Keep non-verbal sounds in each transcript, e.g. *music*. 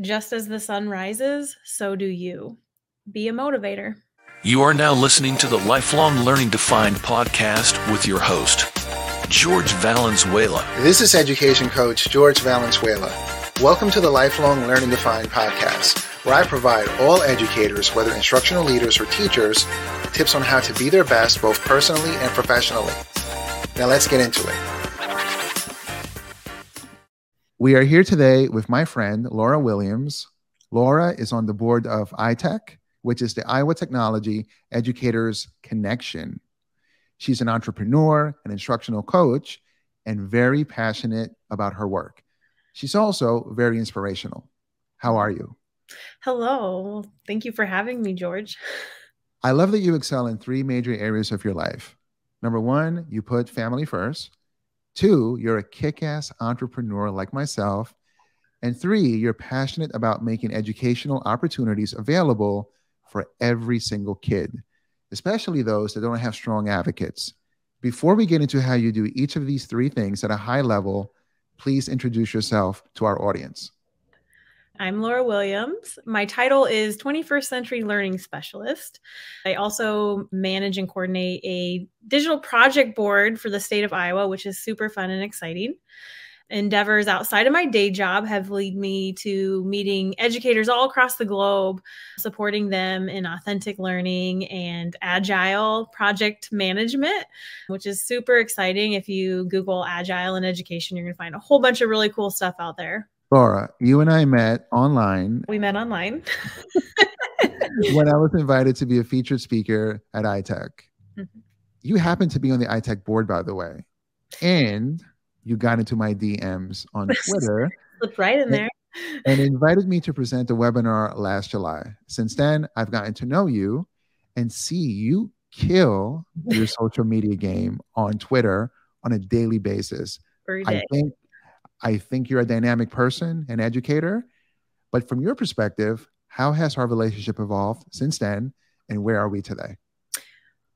Just as the sun rises, so do you. Be a motivator. You are now listening to the Lifelong Learning Defined podcast with your host, George Valenzuela. This is education coach George Valenzuela. Welcome to the Lifelong Learning Defined podcast, where I provide all educators, whether instructional leaders or teachers, tips on how to be their best both personally and professionally. Now let's get into it. We are here today with my friend Laura Williams. Laura is on the board of ITEC, which is the Iowa Technology Educators Connection. She's an entrepreneur, an instructional coach, and very passionate about her work. She's also very inspirational. How are you? Hello. Thank you for having me, George. I love that you excel in three major areas of your life Number one, you put family first. Two, you're a kick ass entrepreneur like myself. And three, you're passionate about making educational opportunities available for every single kid, especially those that don't have strong advocates. Before we get into how you do each of these three things at a high level, please introduce yourself to our audience. I'm Laura Williams. My title is 21st Century Learning Specialist. I also manage and coordinate a digital project board for the state of Iowa, which is super fun and exciting. Endeavors outside of my day job have led me to meeting educators all across the globe, supporting them in authentic learning and agile project management, which is super exciting. If you Google agile in education, you're going to find a whole bunch of really cool stuff out there. Laura, you and I met online. We met online. *laughs* when I was invited to be a featured speaker at ITEC. Mm-hmm. You happened to be on the ITEC board, by the way. And you got into my DMs on *laughs* Twitter. Slipped right in there. And, and invited me to present a webinar last July. Since then, I've gotten to know you and see you kill your *laughs* social media game on Twitter on a daily basis. I think I think you're a dynamic person, an educator. But from your perspective, how has our relationship evolved since then? And where are we today?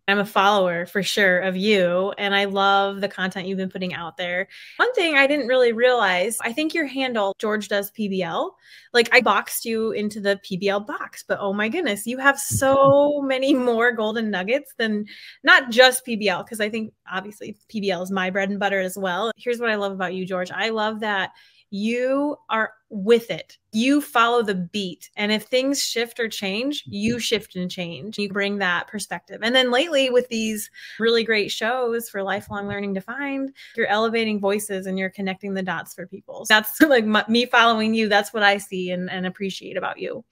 I'm a follower for sure of you, and I love the content you've been putting out there. One thing I didn't really realize, I think your handle, George Does PBL, like I boxed you into the PBL box, but oh my goodness, you have mm-hmm. so many more golden nuggets than not just PBL, because I think obviously PBL is my bread and butter as well. Here's what I love about you, George. I love that you are with it. You follow the beat. And if things shift or change, you mm-hmm. shift and change. You bring that perspective. And then lately, with these really great shows for lifelong learning defined, you're elevating voices and you're connecting the dots for people. So that's *laughs* like my, me following you. That's what I see and, and appreciate about you.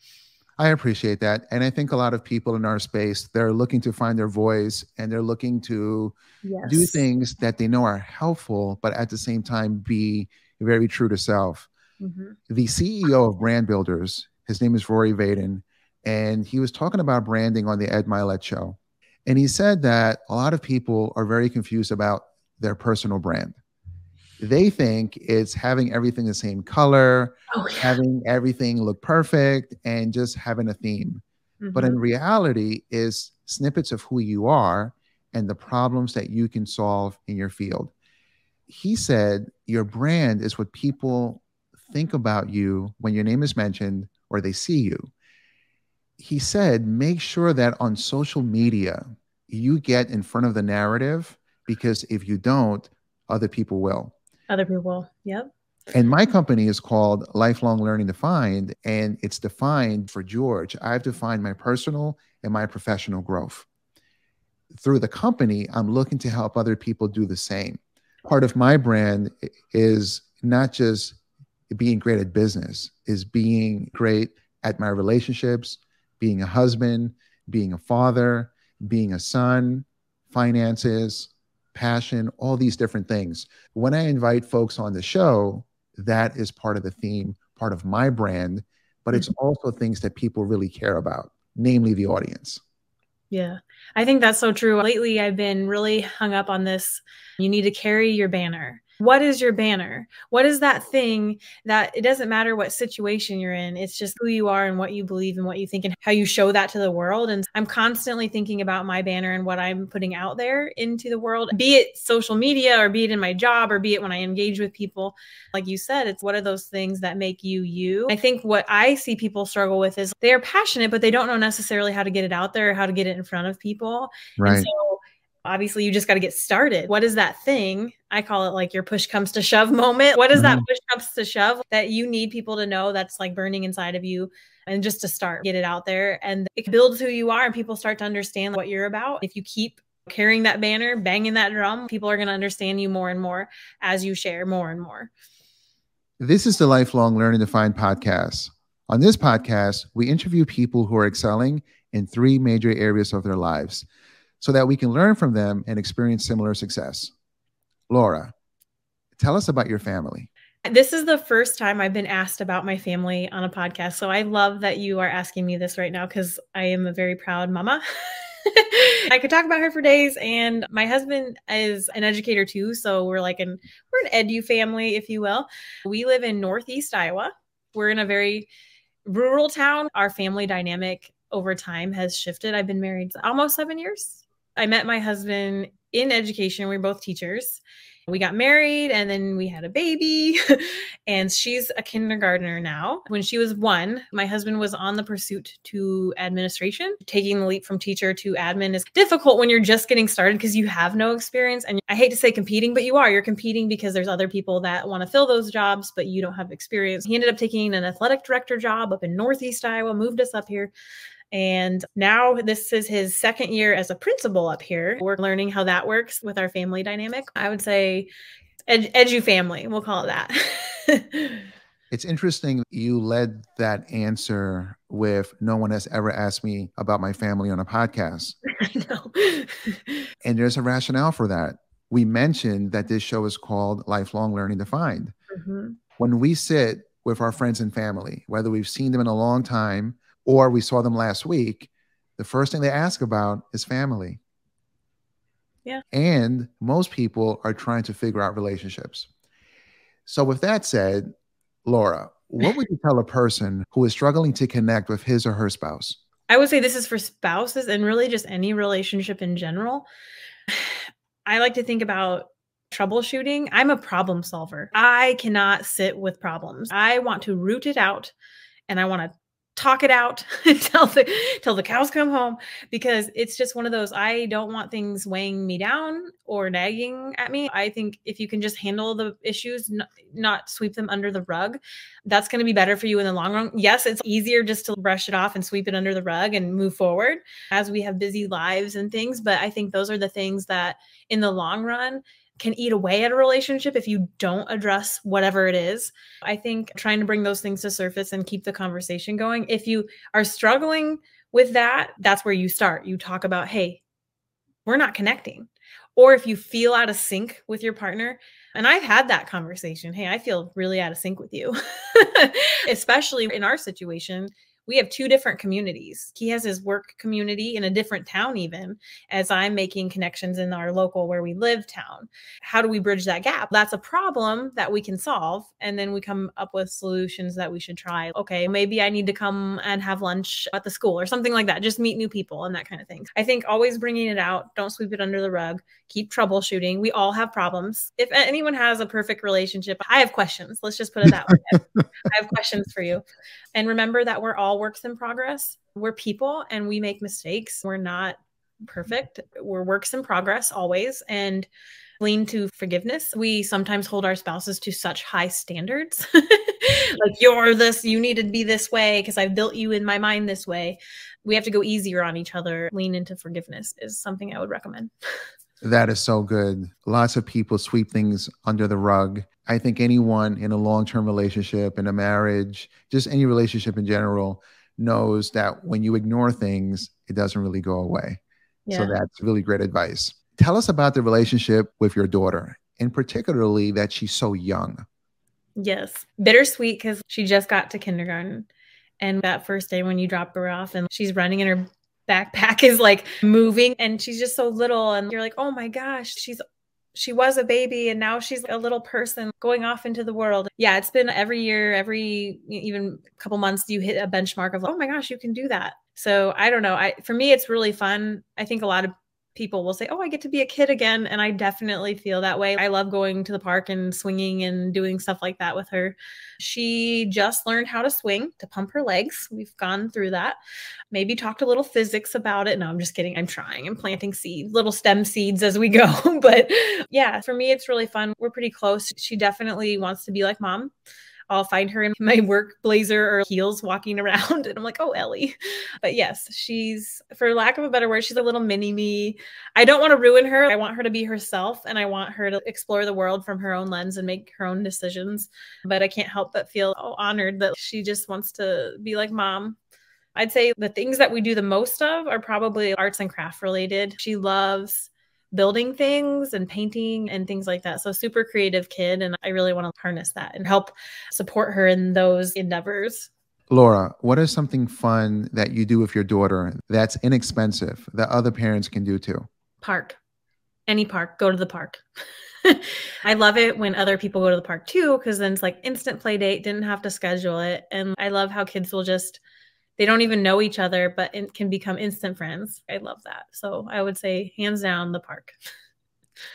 I appreciate that. And I think a lot of people in our space, they're looking to find their voice and they're looking to yes. do things that they know are helpful, but at the same time be very true to self. Mm-hmm. The CEO of Brand Builders, his name is Rory Vaden, and he was talking about branding on the Ed Mylett show. And he said that a lot of people are very confused about their personal brand. They think it's having everything the same color, oh, yeah. having everything look perfect, and just having a theme. Mm-hmm. But in mm-hmm. reality, is snippets of who you are and the problems that you can solve in your field he said your brand is what people think about you when your name is mentioned or they see you. He said, make sure that on social media, you get in front of the narrative because if you don't, other people will. Other people, yep. And my company is called Lifelong Learning Defined, and it's defined for George. I've defined my personal and my professional growth. Through the company, I'm looking to help other people do the same part of my brand is not just being great at business, is being great at my relationships, being a husband, being a father, being a son, finances, passion, all these different things. When I invite folks on the show, that is part of the theme, part of my brand, but it's mm-hmm. also things that people really care about, namely the audience. Yeah, I think that's so true. Lately, I've been really hung up on this. You need to carry your banner. What is your banner? What is that thing that it doesn't matter what situation you're in? It's just who you are and what you believe and what you think and how you show that to the world. And I'm constantly thinking about my banner and what I'm putting out there into the world, be it social media or be it in my job or be it when I engage with people. Like you said, it's what are those things that make you you? I think what I see people struggle with is they are passionate, but they don't know necessarily how to get it out there, how to get it in front of people. Right. And so obviously you just got to get started. What is that thing? I call it like your push comes to shove *laughs* moment. What is mm-hmm. that push comes to shove that you need people to know that's like burning inside of you and just to start, get it out there and it builds who you are and people start to understand what you're about. If you keep carrying that banner, banging that drum, people are going to understand you more and more as you share more and more. This is the Lifelong Learning Defined podcast. On this podcast, we interview people who are excelling in three major areas of their lives so that we can learn from them and experience similar success. Laura, tell us about your family. This is the first time I've been asked about my family on a podcast. So I love that you are asking me this right now because I am a very proud mama. *laughs* I could talk about her for days. And my husband is an educator too. So we're like an we're an edu family, if you will. We live in northeast Iowa. We're in a very rural town. Our family dynamic over time has shifted. I've been married almost seven years. I met my husband in education. We are both teachers. We got married and then we had a baby. *laughs* and she's a kindergartner now. When she was one, my husband was on the pursuit to administration. Taking the leap from teacher to admin is difficult when you're just getting started because you have no experience. And I hate to say competing, but you are. You're competing because there's other people that want to fill those jobs, but you don't have experience. He ended up taking an athletic director job up in Northeast Iowa, moved us up here. And now this is his second year as a principal up here. We're learning how that works with our family dynamic. I would say ed- edu family, we'll call it that. *laughs* it's interesting you led that answer with no one has ever asked me about my family on a podcast. *laughs* *laughs* and there's a rationale for that. We mentioned that this show is called Lifelong Learning Defined. Mm-hmm. When we sit with our friends and family, whether we've seen them in a long time or we saw them last week, the first thing they ask about is family. Yeah. And most people are trying to figure out relationships. So, with that said, Laura, what would you tell a person who is struggling to connect with his or her spouse? I would say this is for spouses and really just any relationship in general. *sighs* I like to think about troubleshooting. I'm a problem solver. I cannot sit with problems. I want to root it out and I want to talk it out *laughs* until the till the cows come home because it's just one of those I don't want things weighing me down or nagging at me. I think if you can just handle the issues, not, not sweep them under the rug, that's going to be better for you in the long run. Yes, it's easier just to brush it off and sweep it under the rug and move forward as we have busy lives and things, but I think those are the things that in the long run can eat away at a relationship if you don't address whatever it is. I think trying to bring those things to surface and keep the conversation going. If you are struggling with that, that's where you start. You talk about, hey, we're not connecting. Or if you feel out of sync with your partner, and I've had that conversation. Hey, I feel really out of sync with you, *laughs* especially in our situation we have two different communities. He has his work community in a different town, even as I'm making connections in our local where we live town. How do we bridge that gap? That's a problem that we can solve. And then we come up with solutions that we should try. Okay, maybe I need to come and have lunch at the school or something like that. Just meet new people and that kind of thing. I think always bringing it out, don't sweep it under the rug, keep troubleshooting. We all have problems. If anyone has a perfect relationship, I have questions. Let's just put it that way. I have questions for you. And remember that we're all works in progress. We're people and we make mistakes. We're not perfect. We're works in progress always. And lean to forgiveness. We sometimes hold our spouses to such high standards. *laughs* like, you're this, you need to be this way because I've built you in my mind this way. We have to go easier on each other. Lean into forgiveness is something I would recommend. *laughs* That is so good. Lots of people sweep things under the rug. I think anyone in a long term relationship, in a marriage, just any relationship in general, knows that when you ignore things, it doesn't really go away. Yeah. So that's really great advice. Tell us about the relationship with your daughter, and particularly that she's so young. Yes, bittersweet because she just got to kindergarten. And that first day when you drop her off and she's running in her backpack *laughs* is like moving and she's just so little and you're like, "Oh my gosh, she's she was a baby and now she's a little person going off into the world. Yeah, it's been every year, every even couple months you hit a benchmark of, "Oh my gosh, you can do that." So, I don't know. I for me it's really fun. I think a lot of people will say, Oh, I get to be a kid again. And I definitely feel that way. I love going to the park and swinging and doing stuff like that with her. She just learned how to swing to pump her legs. We've gone through that. Maybe talked a little physics about it. No, I'm just kidding. I'm trying. I'm planting seeds, little stem seeds as we go. *laughs* but yeah, for me, it's really fun. We're pretty close. She definitely wants to be like mom. I'll find her in my work blazer or heels walking around. *laughs* And I'm like, oh, Ellie. But yes, she's, for lack of a better word, she's a little mini me. I don't want to ruin her. I want her to be herself and I want her to explore the world from her own lens and make her own decisions. But I can't help but feel oh, honored that she just wants to be like mom. I'd say the things that we do the most of are probably arts and craft related. She loves building things and painting and things like that. So super creative kid and I really want to harness that and help support her in those endeavors. Laura, what is something fun that you do with your daughter that's inexpensive that other parents can do too? Park. Any park, go to the park. *laughs* I love it when other people go to the park too, because then it's like instant play date, didn't have to schedule it. And I love how kids will just they don't even know each other, but it can become instant friends. I love that. So I would say, hands down, the park.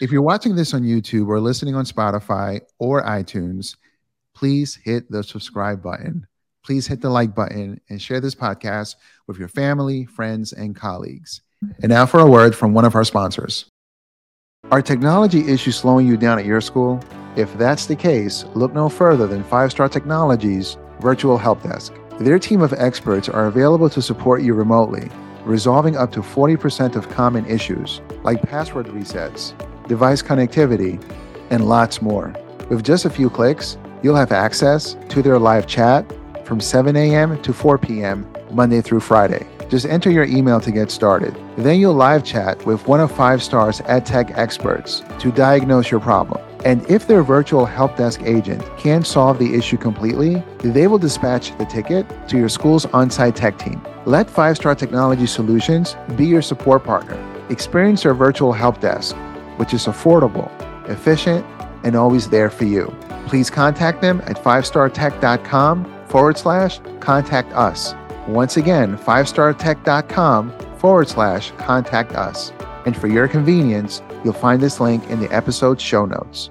if you're watching this on YouTube or listening on Spotify or iTunes, please hit the subscribe button. Please hit the like button and share this podcast with your family, friends, and colleagues. And now for a word from one of our sponsors. Are technology issues slowing you down at your school? If that's the case, look no further than Five Star Technologies Virtual Help Desk. Their team of experts are available to support you remotely, resolving up to 40% of common issues like password resets, device connectivity, and lots more. With just a few clicks, you'll have access to their live chat from 7 a.m. to 4 p.m. Monday through Friday. Just enter your email to get started. Then you'll live chat with one of five stars EdTech experts to diagnose your problem. And if their virtual help desk agent can't solve the issue completely, they will dispatch the ticket to your school's on site tech team. Let Five Star Technology Solutions be your support partner. Experience their virtual help desk, which is affordable, efficient, and always there for you. Please contact them at fivestartech.com forward slash contact us. Once again, fivestartech.com forward slash contact us. And for your convenience, you'll find this link in the episode show notes.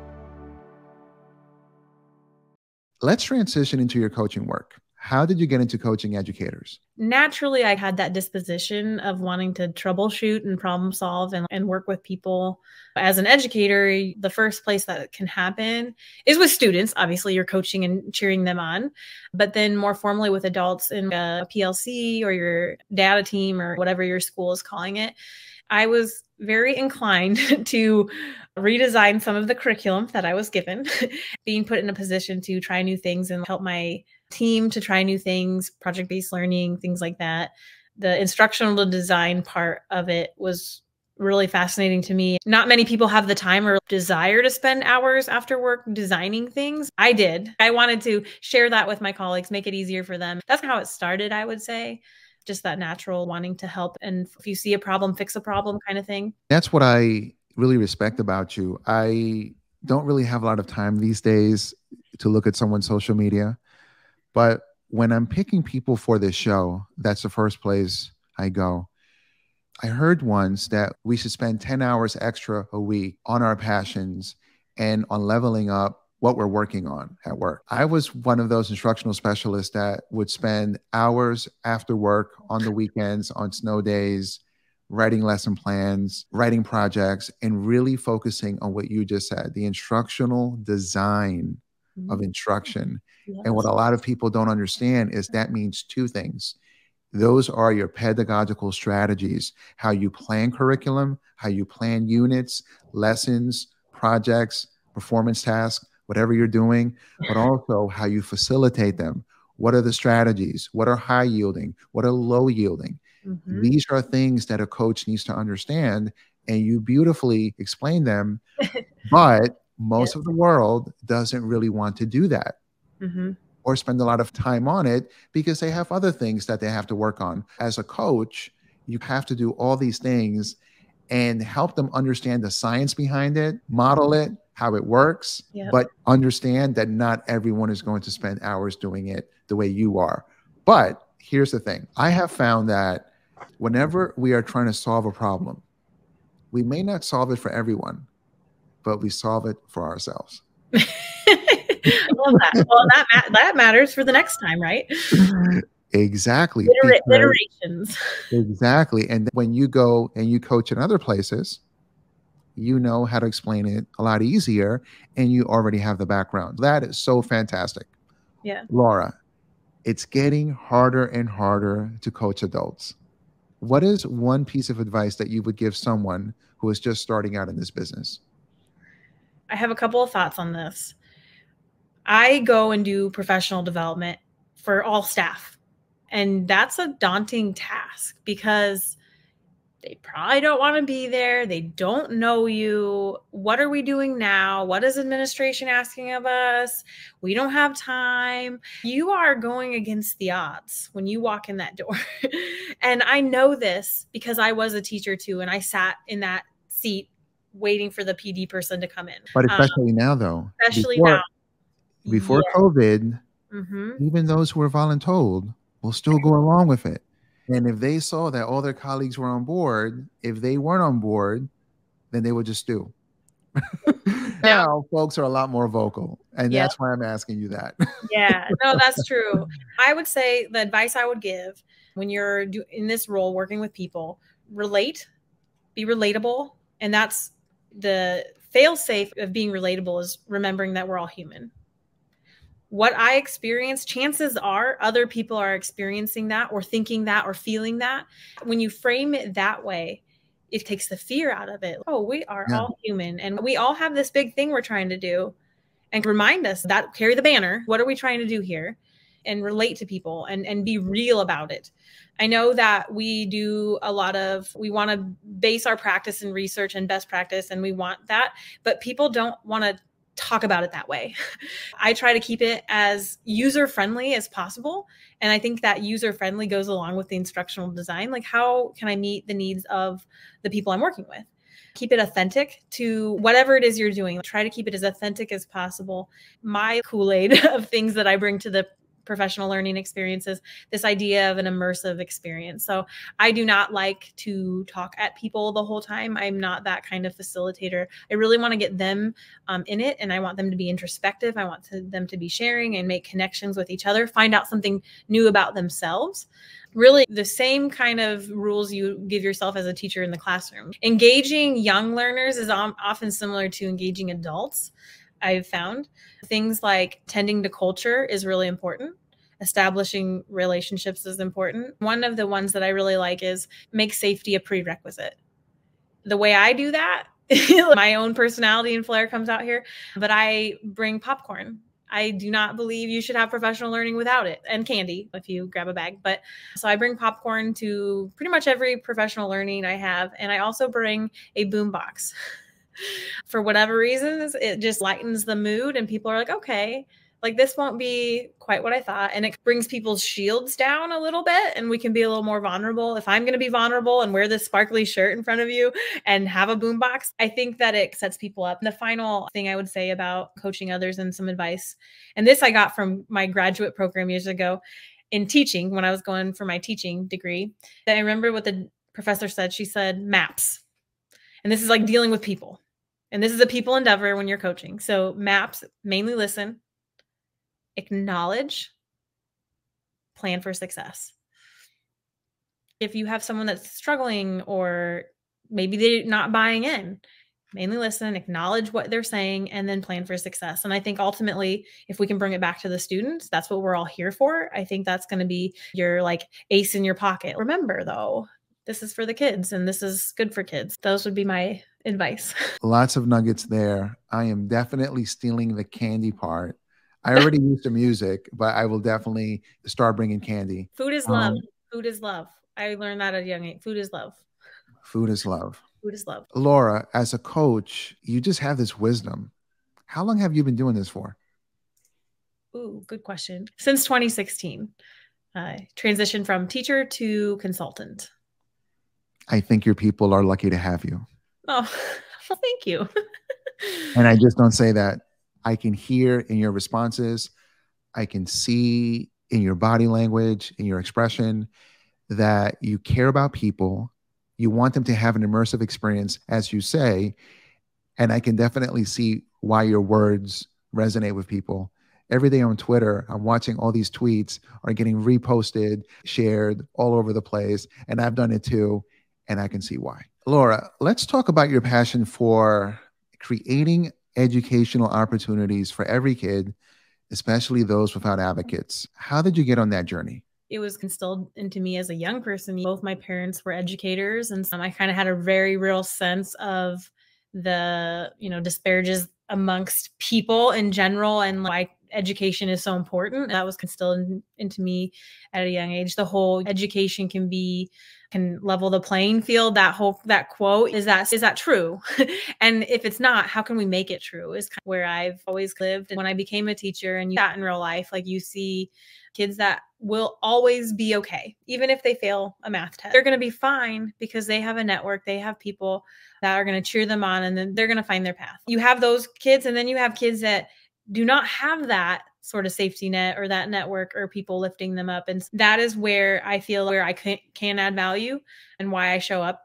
Let's transition into your coaching work. How did you get into coaching educators? Naturally, I had that disposition of wanting to troubleshoot and problem solve and, and work with people. As an educator, the first place that can happen is with students. Obviously, you're coaching and cheering them on, but then more formally with adults in a PLC or your data team or whatever your school is calling it. I was very inclined *laughs* to redesign some of the curriculum that I was given, *laughs* being put in a position to try new things and help my team to try new things, project based learning, things like that. The instructional design part of it was really fascinating to me. Not many people have the time or desire to spend hours after work designing things. I did. I wanted to share that with my colleagues, make it easier for them. That's how it started, I would say just that natural wanting to help. And if you see a problem, fix a problem kind of thing. That's what I really respect about you. I don't really have a lot of time these days to look at someone's social media. But when I'm picking people for this show, that's the first place I go. I heard once that we should spend 10 hours extra a week on our passions and on leveling up what we're working on at work. I was one of those instructional specialists that would spend hours after work on the weekends, on snow days, writing lesson plans, writing projects, and really focusing on what you just said the instructional design mm-hmm. of instruction. Yes. And what a lot of people don't understand is that means two things. Those are your pedagogical strategies, how you plan curriculum, how you plan units, lessons, projects, performance tasks whatever you're doing, *laughs* but also how you facilitate them. What are the strategies? What are high yielding? What are low yielding? Mm-hmm. These are things that a coach needs to understand, and you beautifully explain them. *laughs* but most yes. of the world doesn't really want to do that. Mm-hmm or spend a lot of time on it because they have other things that they have to work on. As a coach, you have to do all these things and help them understand the science behind it, model it, how it works, yep. but understand that not everyone is going to spend hours doing it the way you are. But here's the thing I have found that whenever we are trying to solve a problem, we may not solve it for everyone, but we solve it for ourselves. *laughs* well, that, well that, that matters for the next time, right? Exactly. Iter- iterations. Exactly. And when you go and you coach in other places, you know how to explain it a lot easier and you already have the background. That is so fantastic. Yeah. Laura, it's getting harder and harder to coach adults. What is one piece of advice that you would give someone who is just starting out in this business? I have a couple of thoughts on this. I go and do professional development for all staff and that's a daunting task because they probably don't want to be there. They don't know you. What are we doing now? What is administration asking of us? We don't have time. You are going against the odds when you walk in that *laughs* door. and I know this because I was a teacher too. And I sat in that seat waiting for the PD person to come in. But especially um, now, though. Especially before, now. Before yeah. COVID, mm-hmm. even those who were voluntold will still go along with it. And if they saw that all their colleagues were on board, if they weren't on board, then they would just do. *laughs* now folks are a lot more vocal and yep. that's why i'm asking you that *laughs* yeah no that's true i would say the advice i would give when you're do- in this role working with people relate be relatable and that's the fail safe of being relatable is remembering that we're all human what I experience, chances are other people are experiencing that or thinking that or feeling that. When you frame it that way, it takes the fear out of it. Oh, we are yeah. all human and we all have this big thing we're trying to do. And remind us that carry the banner. What are we trying to do here? And relate to people and, and be real about it. I know that we do a lot of, we want to base our practice and research and best practice, and we want that, but people don't want to talk about it that way. *laughs* I try to keep it as user friendly as possible. And I think that user friendly goes along with the instructional design. Like, how can I meet the needs of the people I'm working with? Keep it authentic to whatever it is you're doing. Try to keep it as authentic as possible. My Kool Aid *laughs* of things that I bring to the professional learning experiences this idea of an immersive experience. So i do not like to talk at people the whole time. I'm not that kind of facilitator. I really want to get them um, in it and i want them to be introspective. I want to, them to be sharing and make connections with each other find out something new about themselves. Really the same kind of rules you give yourself as a teacher in the classroom. Engaging young learners is often similar to engaging adults I've found. Things like tending to culture is really important. Establishing relationships is important. One of the ones that I really like is make safety a prerequisite. The way I do that, *laughs* my own personality and flair comes out here, but I bring popcorn. I do not believe you should have professional learning without it and candy if you grab a bag. But so I bring popcorn to pretty much every professional learning I have. And I also bring a boom box. *laughs* for whatever reasons, it just lightens the mood and people are like, okay, like this won't be quite what I thought. And it brings people's shields down a little bit and we can be a little more vulnerable. If I'm going to be vulnerable and wear this sparkly shirt in front of you and have a boombox, I think that it sets people up. And the final thing I would say about coaching others and some advice, and this I got from my graduate program years ago in teaching when I was going for my teaching degree. I remember what the professor said. She said, maps. And this is like dealing with people and this is a people endeavor when you're coaching. So maps mainly listen, acknowledge, plan for success. If you have someone that's struggling or maybe they're not buying in, mainly listen, acknowledge what they're saying, and then plan for success. And I think ultimately, if we can bring it back to the students, that's what we're all here for. I think that's going to be your like ace in your pocket. Remember, though, this is for the kids and this is good for kids. Those would be my advice. *laughs* Lots of nuggets there. I am definitely stealing the candy part. I already used the music, but I will definitely start bringing candy. Food is love. Um, food is love. I learned that at a young age. Food is love. Food is love. Food is love. Laura, as a coach, you just have this wisdom. How long have you been doing this for? Ooh, good question. Since 2016. I transitioned from teacher to consultant. I think your people are lucky to have you. Oh, *laughs* well, thank you. *laughs* and I just don't say that. I can hear in your responses, I can see in your body language, in your expression, that you care about people. You want them to have an immersive experience, as you say. And I can definitely see why your words resonate with people. Every day on Twitter, I'm watching all these tweets are getting reposted, shared all over the place. And I've done it too. And I can see why. Laura, let's talk about your passion for creating educational opportunities for every kid, especially those without advocates. How did you get on that journey? It was instilled into me as a young person. Both my parents were educators, and so I kind of had a very real sense of the, you know, disparages amongst people in general and why education is so important. Mm. That was instilled in, into me at a young age. The whole education can be can level the playing field that whole that quote is that is that true *laughs* and if it's not how can we make it true is kind of where i've always lived and when i became a teacher and you that in real life like you see kids that will always be okay even if they fail a math test they're going to be fine because they have a network they have people that are going to cheer them on and then they're going to find their path you have those kids and then you have kids that do not have that sort of safety net or that network or people lifting them up. And that is where I feel where I can, can add value and why I show up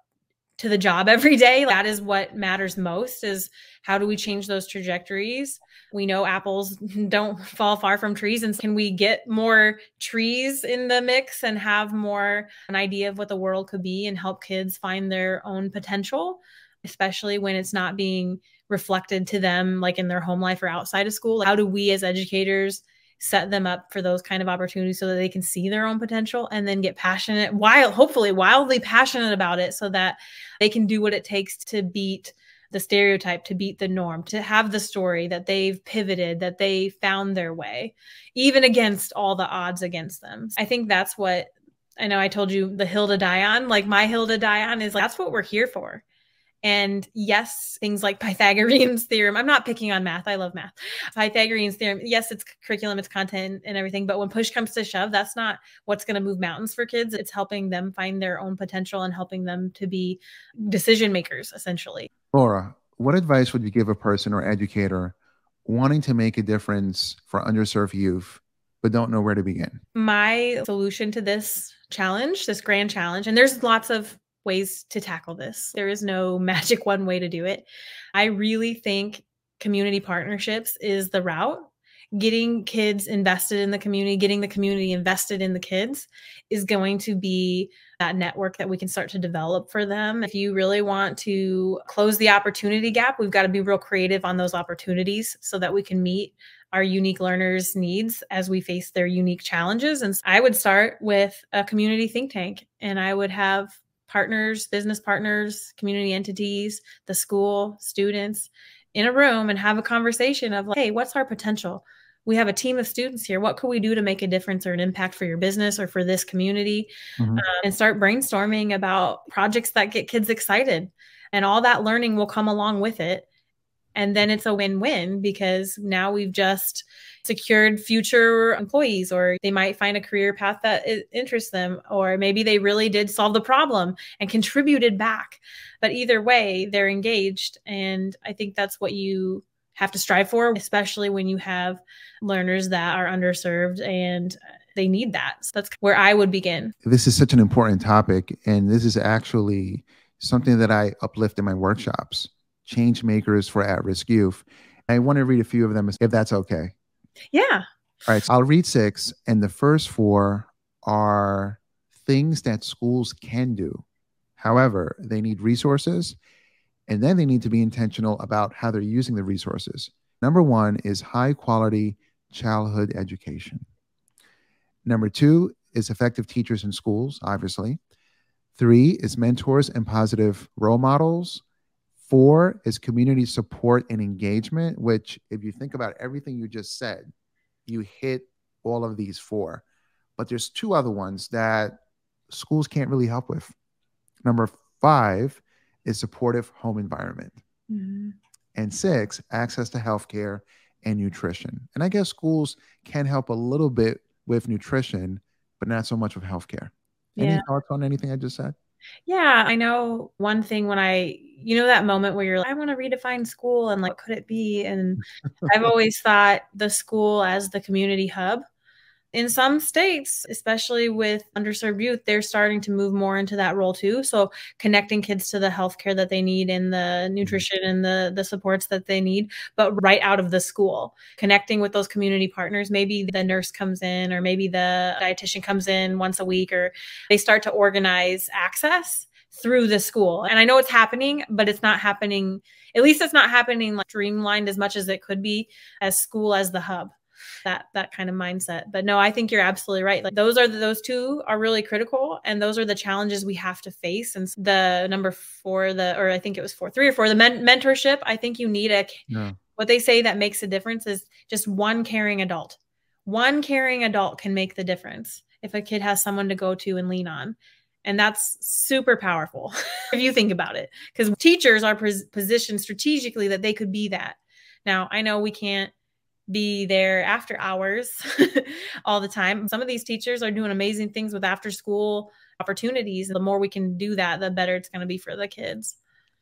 to the job *laughs* every day. That is what matters most is how do we change those trajectories? We know apples *laughs* don't fall far from trees. And can we get more trees in the mix and have more an idea of what the world could be and help kids find their own potential, especially when it's not being reflected to them like in their home life or outside of school? How do we as educators set them up for those kind of opportunities so that they can see their own potential and then get passionate, wild, hopefully wildly passionate about it so that they can do what it takes to beat the stereotype, to beat the norm, to have the story that they've pivoted, that they found their way, even against all the odds against them. I think that's what I know I told you the hill to die on. Like my hill to die on is like, that's what we're here for. And yes, things like Pythagorean's *laughs* theorem. I'm not picking on math. I love math. Pythagorean's theorem. Yes, it's curriculum, it's content and everything. But when push comes to shove, that's not what's going to move mountains for kids. It's helping them find their own potential and helping them to be decision makers, essentially. Laura, what advice would you give a person or educator wanting to make a difference for underserved youth, but don't know where to begin? My solution to this challenge, this grand challenge, and there's lots of ways to tackle this. There is no *laughs* magic one way to do it. I really think community partnerships is the route. Getting kids invested in the community, getting the community invested in the kids is going to be that network that we can start to develop for them. If you really want to close the opportunity gap, we've got to be real creative on those opportunities so that we can meet our unique learners' needs as we face their unique challenges. And I would start with a community think tank and I would have partners, business partners, community entities, the school, students in a room and have a conversation of like, hey, what's our potential? We have a team of students here. What could we do to make a difference or an impact for your business or for this community? Mm-hmm. Uh, and start brainstorming about projects that get kids excited. And all that learning will come along with it. And then it's a win win because now we've just secured future employees, or they might find a career path that interests them, or maybe they really did solve the problem and contributed back. But either way, they're engaged. And I think that's what you have to strive for, especially when you have learners that are underserved and they need that. So that's where I would begin. This is such an important topic. And this is actually something that I uplift in my workshops change makers for at risk youth. I want to read a few of them if that's okay. Yeah. All right. So I'll read six. And the first four are things that schools can do. However, they need resources and then they need to be intentional about how they're using the resources. Number one is high quality childhood education. Number two is effective teachers in schools, obviously. Three is mentors and positive role models. Four is community support and engagement, which, if you think about everything you just said, you hit all of these four. But there's two other ones that schools can't really help with. Number five is supportive home environment. Mm-hmm. And six, access to healthcare and nutrition. And I guess schools can help a little bit with nutrition, but not so much with healthcare. Any yeah. thoughts on anything I just said? Yeah, I know one thing when I, you know, that moment where you're like, I want to redefine school and like, could it be? And I've always thought the school as the community hub in some states, especially with underserved youth, they're starting to move more into that role too. So connecting kids to the healthcare that they need and the mm-hmm. nutrition and the the supports that they need, but right out of the school, connecting with those community partners. Maybe the nurse comes in, or maybe the dietitian comes in once a week, or they start to organize access through the school. And I know it's happening, but it's not happening. At least it's not happening like streamlined as much as it could be as school as the hub that that kind of mindset. But no i think you're absolutely right. Like those are the, those two are really critical and those are the challenges we have to face. And the number four the or i think it was four three or four the men- mentorship i think you need a yeah. what they say that makes a difference is just one caring adult. One caring adult can make the difference if a kid has someone to go to and lean on. And that's super powerful *laughs* if you think about it because teachers are positioned strategically that they could be that. Now i know we can't be there after hours *laughs* all the time. Some of these teachers are doing amazing things with after school opportunities. The more we can do that, the better it's going to be for the kids.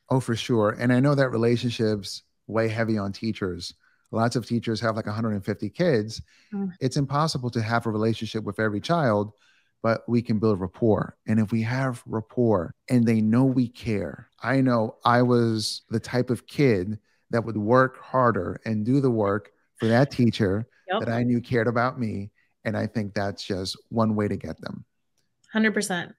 Oh, for sure. And I know that relationships weigh heavy on teachers. Lots of teachers have like 150 kids. Mm. It's impossible to have a relationship with every child, but we can build rapport. And if we have rapport and they know we care, I know I was the type of kid that would work harder and do the work for that teacher yep. that I knew cared about me. And I think that's just one way to get them. 100%.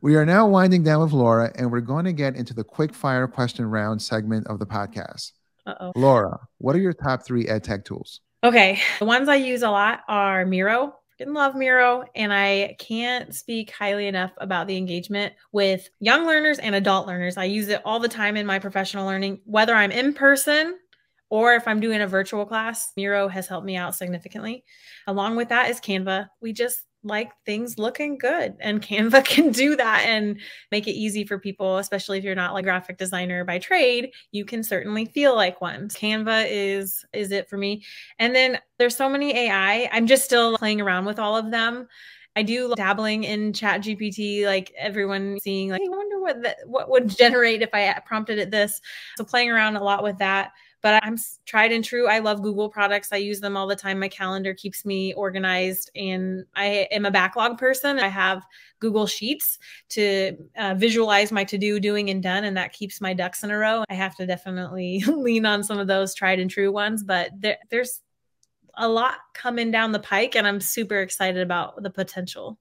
We are now winding down with Laura, and we're going to get into the quick fire question round segment of the podcast. Uh-oh. Laura, what are your top three ed tech tools? Okay. The ones I use a lot are Miro. Freaking love Miro. And I can't speak highly enough about the engagement with young learners and adult learners. I use it all the time in my professional learning, whether I'm in person or if I'm doing a virtual class, Miro has helped me out significantly. Along with that is Canva. We just like things looking good and *laughs* Canva can do that and make it easy for people, especially if you're not like graphic designer by trade, you can certainly feel like one. Canva is is it for me. And then there's so many AI. I'm just still playing around with all of them. I do dabbling in ChatGPT, like everyone seeing like, I wonder what what would generate if I prompted it this. So playing around a lot with that but I'm tried and true. I love Google products. I use them all the time. My calendar keeps me organized, and I am a backlog person. I have Google Sheets to uh, visualize my to do, doing, and done, and that keeps my ducks in a row. I have to definitely *laughs* lean on some of those tried and true ones, but there, there's a lot coming down the pike, and I'm super excited about the potential.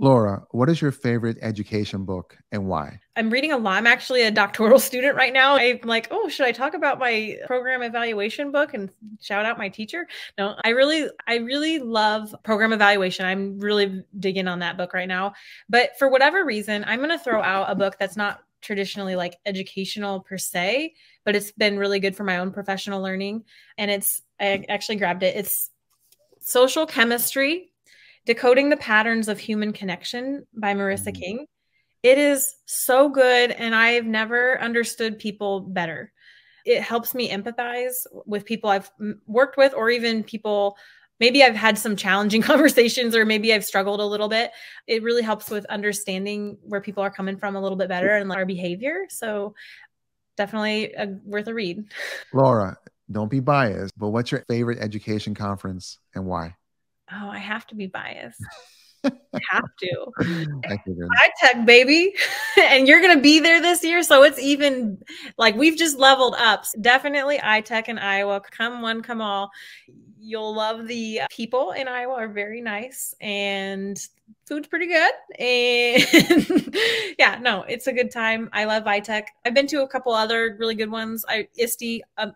Laura, what is your favorite education book and why? I'm reading a lot. I'm actually a doctoral *laughs* student right now. I'm like, oh, should I talk about my program evaluation book and shout out my teacher? No, I really, I really love program evaluation. I'm really digging on that book right now. But for whatever reason, I'm going to throw out a book that's not traditionally like educational per se, but it's been really good for my own professional learning. And it's, I actually grabbed it. It's Social Chemistry Decoding the Patterns of Human Connection by Marissa mm-hmm. King. It is so good, and I've never understood people better. It helps me empathize with people I've worked with, or even people maybe I've had some challenging *laughs* conversations, or maybe I've struggled a little bit. It really helps with understanding where people are coming from a little bit better and our behavior. So, definitely a, worth a read. *laughs* Laura, don't be biased, but what's your favorite education conference and why? Oh, I have to be biased. I *laughs* have to. High tech, baby. *laughs* and you're going to be there this year. So it's even like we've just leveled up. Definitely ITEC in Iowa. Come one, come all. You'll love the people in Iowa are very nice and food's pretty good. And *laughs* yeah, no, it's a good time. I love ITEC. I've been to a couple other really good ones. I ISTE, um,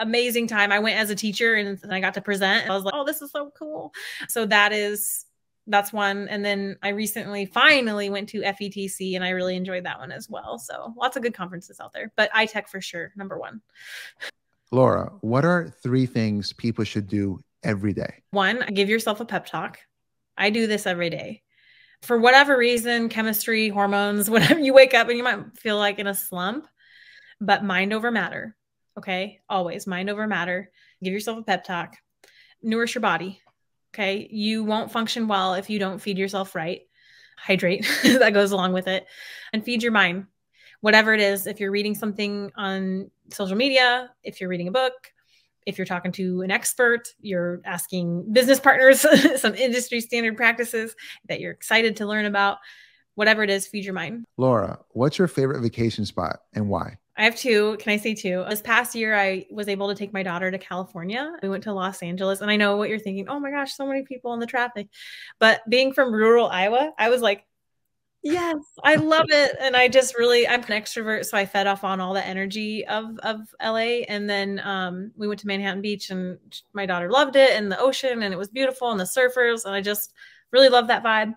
amazing time. I went as a teacher and, I got to present. I was like, oh, this is so cool. So that is that's one. And then I recently finally went to FETC and I really enjoyed that one as well. So lots of good conferences out there, but ITEC for sure, number one. Laura, what are three things people should do every day? One, give yourself a pep talk. I do this every day. For whatever reason, chemistry, hormones, *laughs* whatever you wake up and you might feel like in a slump, but mind over matter. Okay. Always mind over matter. Give yourself a pep talk. Nourish your body. Okay. You won't function well if you don't feed yourself right. hydrate *laughs* that goes along with it, and feed your mind. Whatever it is, if you're reading something on social media, if you're reading a book, if you're talking to an expert, you're asking business partners *laughs* some industry standard practices that you're excited to learn about, whatever it is, feed your mind. Laura, what's your favorite vacation spot and why? I have two. Can I say two? This past year, I was able to take my daughter to California. We went to Los Angeles, and I know what you're thinking. Oh my gosh, so many people in the traffic. But being from rural Iowa, I was like, yes, I love it. And I just really, I'm an extrovert, so I fed off on all the energy of of LA. And then um, we went to Manhattan Beach, and my daughter loved it, and the ocean, and it was beautiful, and the surfers, and I just really love that vibe.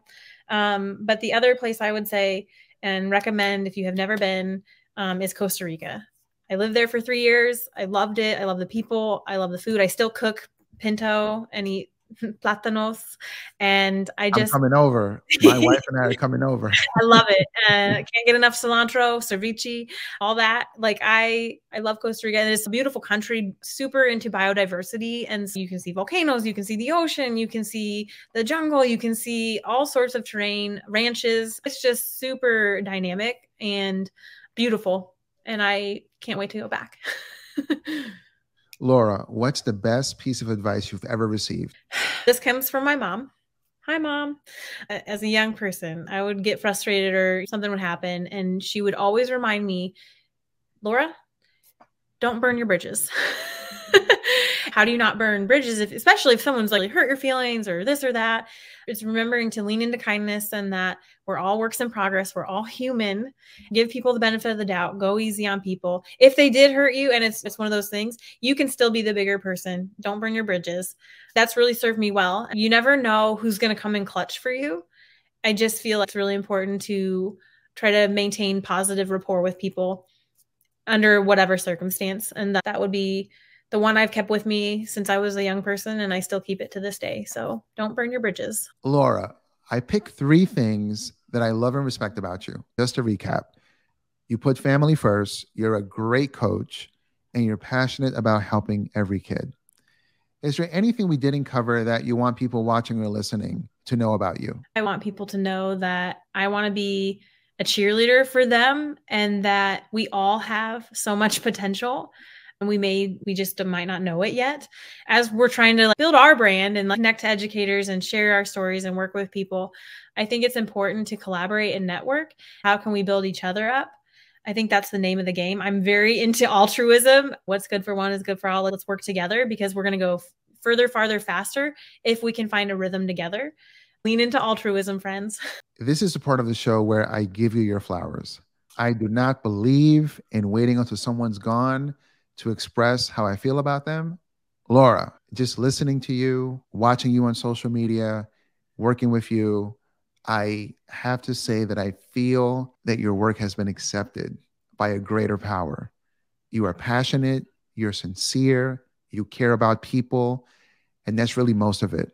Um, but the other place I would say and recommend if you have never been um, is Costa Rica. I lived there for three years. I loved it. I love the people. I love the food. I still cook pinto and eat *laughs* platanos and i just I'm coming over my *laughs* wife and i are coming over i love it uh, i can't get enough cilantro ceviche all that like i i love costa rica and it's a beautiful country super into biodiversity and so you can see volcanoes you can see the ocean you can see the jungle you can see all sorts of terrain ranches it's just super dynamic and beautiful and I can't wait to go back. *laughs* Laura, what's the best piece of advice you've ever received? This comes from my mom. Hi, mom. As a young person, I would get frustrated or something would happen, and she would always remind me, Laura, don't burn your bridges. *laughs* How do you not burn bridges, if, especially if someone's like hurt your feelings or this or that? It's remembering to lean into kindness and that we're all works in progress. We're all human. Give people the benefit of the doubt. Go easy on people. If they did hurt you, and it's it's one of those things, you can still be the bigger person. Don't burn your bridges. That's really served me well. You never know who's going to come in clutch for you. I just feel it's really important to try to maintain positive rapport with people under whatever circumstance and that, that would be the one I've kept with me since I was a young person, and I still keep it to this day. So don't burn your bridges. Laura, I pick three things that I love and respect about you. Just to recap, you put family first, you're a great coach, and you're passionate about helping every kid. Is there anything we didn't cover that you want people watching or listening to know about you? I want people to know that I want to be a cheerleader for them and that we all have so much potential and we may we just might not know it yet. As we're trying to like, build our brand and like, connect to educators and share our stories and work with people i think it's important to collaborate and network. How can we build each other up? I think that's the name of the game. I'm very *laughs* into altruism. What's good for one is good for all. Let's work together because we're going to go further farther faster if we can find a rhythm together. Lean into altruism friends. *laughs* This is the part of the show where i give you your flowers. I do not believe in waiting until someone's gone to express how I feel about them. Laura, just listening to you, watching you on social media, working with you, I have to say that I feel that your work has been accepted by a greater power. You are passionate, you're sincere, you care about people, and that's really most of it.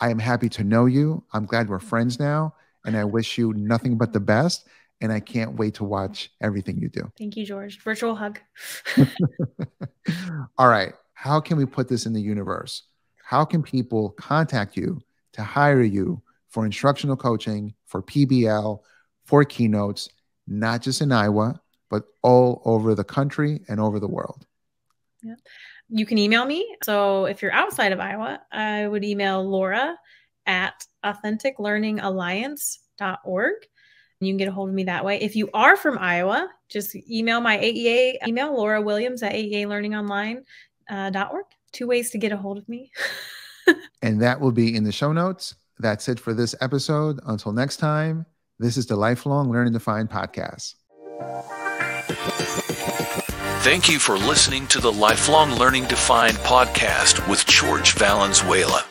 I am happy to know you. I'm glad we're friends now, and I wish you nothing but the best and I can't wait to watch everything you do. Thank you, George. Virtual hug. *laughs* All right. How can we put this in the universe? How can people contact you to hire you for instructional coaching, for PBL, for keynotes, not just in Iowa, but all over the country and over the world? Yeah. You can email me. So if you're outside of Iowa, I would email Laura at authenticlearningalliance.org. You can get a hold of me that way. If you are from Iowa, just email my AEA email, Laura Williams at AEALearningOnline.org. Uh, Two ways to get a hold of me. *laughs* and that will be in the show notes. That's it for this episode. Until next time, this is the Lifelong Learning Defined podcast. Thank you for listening to the Lifelong Learning Defined podcast with George Valenzuela.